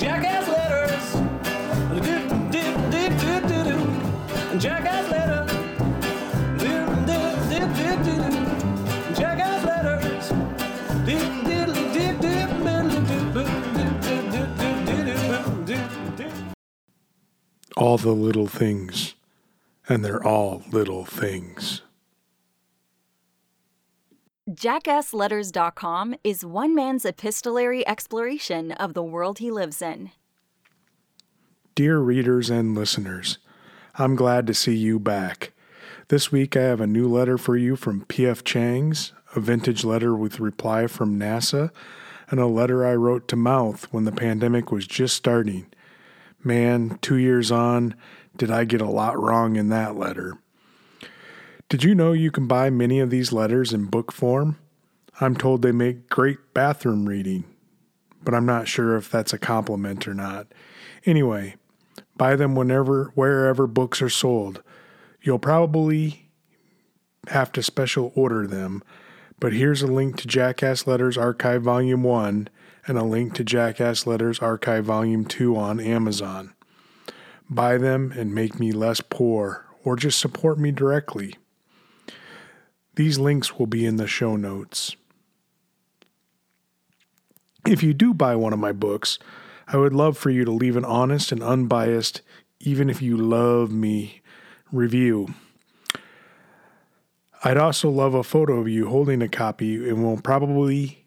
Jackass letters. Jackass letters. Jackass letters. All the little things, and they're all little things. JackassLetters.com is one man's epistolary exploration of the world he lives in. Dear readers and listeners, I'm glad to see you back. This week I have a new letter for you from P.F. Chang's, a vintage letter with reply from NASA, and a letter I wrote to Mouth when the pandemic was just starting. Man, two years on, did I get a lot wrong in that letter. Did you know you can buy many of these letters in book form? I'm told they make great bathroom reading, but I'm not sure if that's a compliment or not. Anyway, buy them whenever, wherever books are sold. You'll probably have to special order them, but here's a link to Jackass Letters Archive Volume 1 and a link to Jackass Letters Archive Volume 2 on Amazon. Buy them and make me less poor, or just support me directly. These links will be in the show notes. If you do buy one of my books, I would love for you to leave an honest and unbiased, even if you love me, review. I'd also love a photo of you holding a copy and we'll probably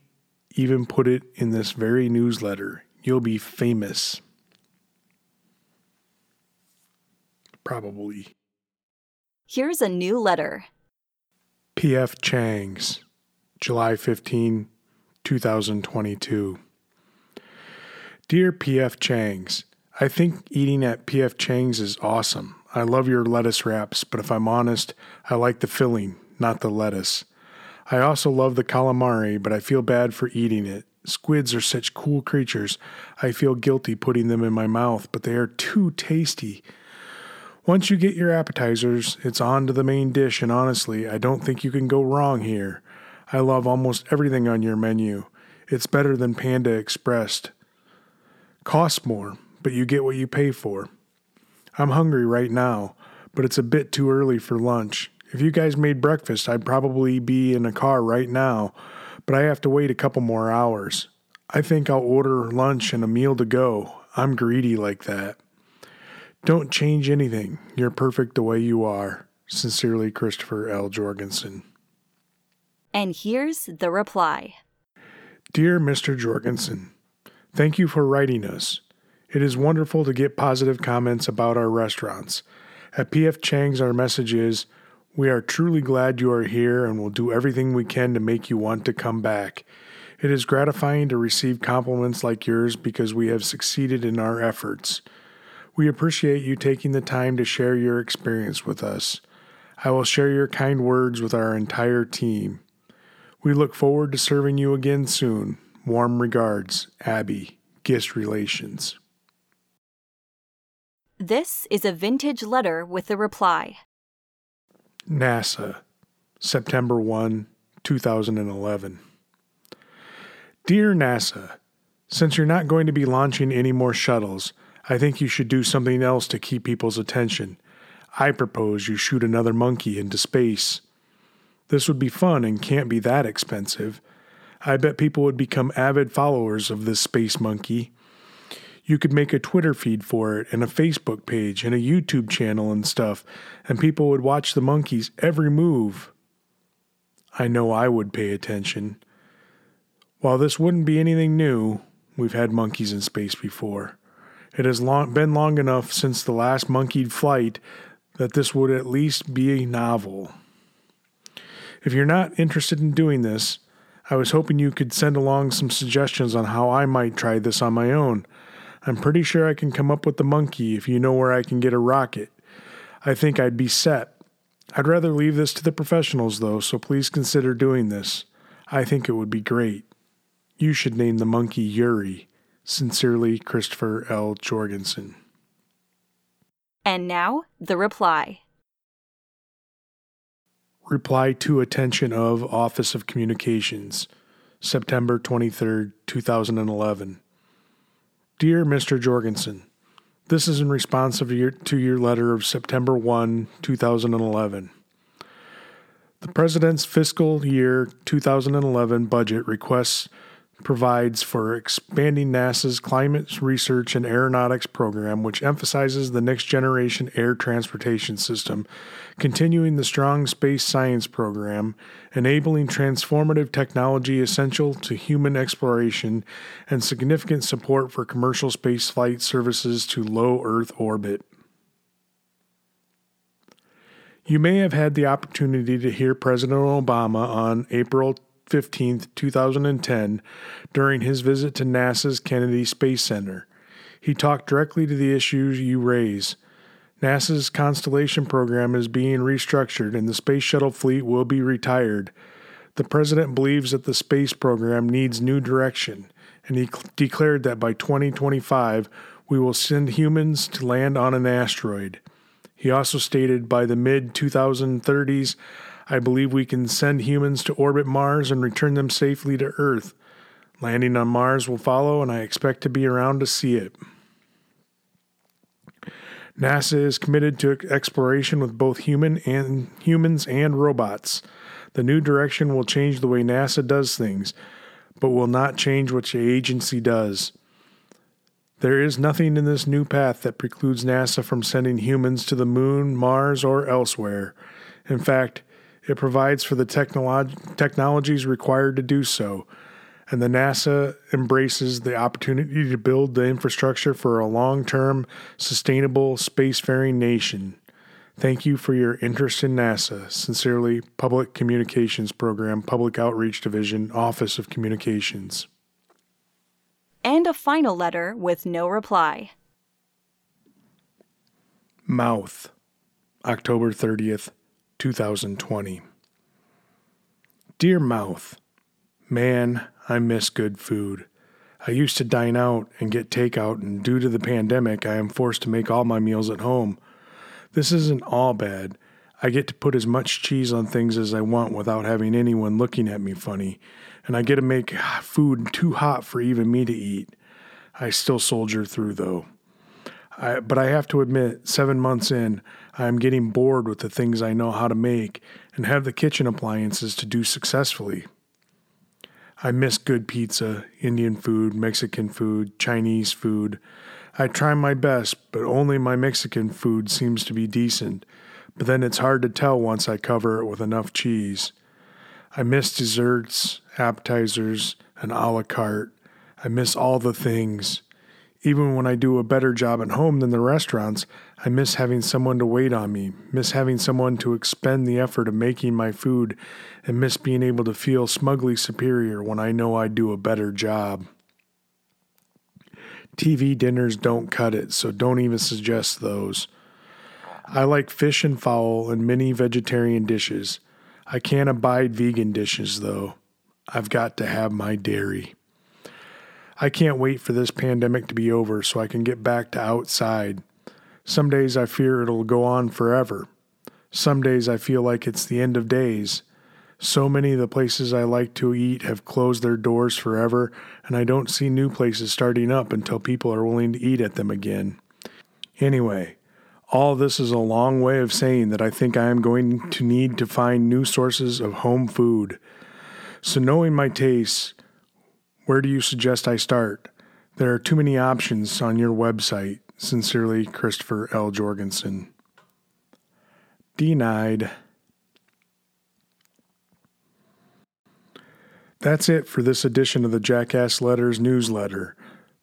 even put it in this very newsletter. You'll be famous. Probably. Here's a new letter. P.F. Chang's, July 15, 2022. Dear P.F. Chang's, I think eating at P.F. Chang's is awesome. I love your lettuce wraps, but if I'm honest, I like the filling, not the lettuce. I also love the calamari, but I feel bad for eating it. Squids are such cool creatures. I feel guilty putting them in my mouth, but they are too tasty. Once you get your appetizers, it's on to the main dish, and honestly, I don't think you can go wrong here. I love almost everything on your menu. It's better than Panda Express. Costs more, but you get what you pay for. I'm hungry right now, but it's a bit too early for lunch. If you guys made breakfast, I'd probably be in a car right now, but I have to wait a couple more hours. I think I'll order lunch and a meal to go. I'm greedy like that. Don't change anything. You're perfect the way you are. Sincerely, Christopher L. Jorgensen. And here's the reply. Dear Mr. Jorgensen, thank you for writing us. It is wonderful to get positive comments about our restaurants. At PF Chang's, our message is We are truly glad you are here and will do everything we can to make you want to come back. It is gratifying to receive compliments like yours because we have succeeded in our efforts. We appreciate you taking the time to share your experience with us. I will share your kind words with our entire team. We look forward to serving you again soon. Warm regards, Abby, Guest Relations. This is a vintage letter with the reply. NASA, September 1, 2011. Dear NASA, since you're not going to be launching any more shuttles, I think you should do something else to keep people's attention. I propose you shoot another monkey into space. This would be fun and can't be that expensive. I bet people would become avid followers of this space monkey. You could make a Twitter feed for it and a Facebook page and a YouTube channel and stuff, and people would watch the monkey's every move. I know I would pay attention. While this wouldn't be anything new, we've had monkeys in space before. It has long, been long enough since the last monkeyed flight that this would at least be a novel. If you're not interested in doing this, I was hoping you could send along some suggestions on how I might try this on my own. I'm pretty sure I can come up with the monkey if you know where I can get a rocket. I think I'd be set. I'd rather leave this to the professionals, though, so please consider doing this. I think it would be great. You should name the monkey Yuri. Sincerely, Christopher L. Jorgensen. And now, the reply. Reply to attention of Office of Communications, September 23, 2011. Dear Mr. Jorgensen, this is in response of your, to your letter of September 1, 2011. The President's fiscal year 2011 budget requests provides for expanding NASA's climate research and aeronautics program, which emphasizes the next generation air transportation system, continuing the strong space science program, enabling transformative technology essential to human exploration, and significant support for commercial space flight services to low Earth orbit. You may have had the opportunity to hear President Obama on April 15, 2010, during his visit to NASA's Kennedy Space Center. He talked directly to the issues you raise. NASA's Constellation program is being restructured and the Space Shuttle fleet will be retired. The President believes that the space program needs new direction, and he cl- declared that by 2025 we will send humans to land on an asteroid. He also stated by the mid 2030s, I believe we can send humans to orbit Mars and return them safely to Earth. Landing on Mars will follow, and I expect to be around to see it. NASA is committed to exploration with both human and humans and robots. The new direction will change the way NASA does things, but will not change what the agency does. There is nothing in this new path that precludes NASA from sending humans to the moon, Mars, or elsewhere. In fact, it provides for the technolo- technologies required to do so, and the NASA embraces the opportunity to build the infrastructure for a long term, sustainable spacefaring nation. Thank you for your interest in NASA. Sincerely, Public Communications Program, Public Outreach Division, Office of Communications. And a final letter with no reply. Mouth, October 30th, 2020. Dear Mouth, man, I miss good food. I used to dine out and get takeout, and due to the pandemic, I am forced to make all my meals at home. This isn't all bad. I get to put as much cheese on things as I want without having anyone looking at me funny, and I get to make food too hot for even me to eat. I still soldier through though. I, but I have to admit, seven months in, I am getting bored with the things I know how to make and have the kitchen appliances to do successfully. I miss good pizza, Indian food, Mexican food, Chinese food. I try my best, but only my Mexican food seems to be decent. But then it's hard to tell once I cover it with enough cheese. I miss desserts, appetizers, and a la carte. I miss all the things. Even when I do a better job at home than the restaurants, I miss having someone to wait on me, miss having someone to expend the effort of making my food, and miss being able to feel smugly superior when I know I do a better job. TV dinners don't cut it, so don't even suggest those. I like fish and fowl and many vegetarian dishes. I can't abide vegan dishes, though. I've got to have my dairy. I can't wait for this pandemic to be over so I can get back to outside. Some days I fear it'll go on forever. Some days I feel like it's the end of days. So many of the places I like to eat have closed their doors forever, and I don't see new places starting up until people are willing to eat at them again. Anyway, all this is a long way of saying that I think I am going to need to find new sources of home food. So, knowing my tastes, where do you suggest I start? There are too many options on your website. Sincerely, Christopher L. Jorgensen. Denied. That's it for this edition of the Jackass Letters newsletter.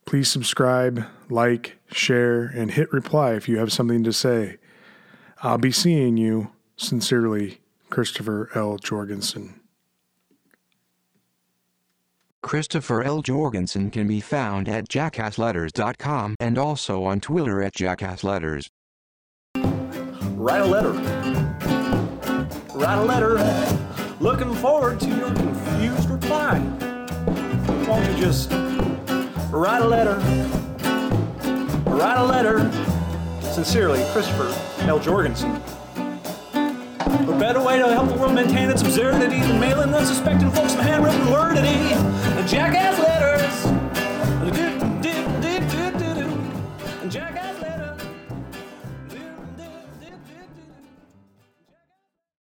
Please subscribe, like, share, and hit reply if you have something to say. I'll be seeing you. Sincerely, Christopher L. Jorgensen. Christopher L. Jorgensen can be found at jackassletters.com and also on Twitter at jackassletters. Write a letter. Write a letter. Looking forward to your confused reply. Won't you just write a letter? Write a letter. Sincerely, Christopher L. Jorgensen. A better way to help the world maintain its absurdity than mailing unsuspecting folks some handwritten wordity. Jackass letters.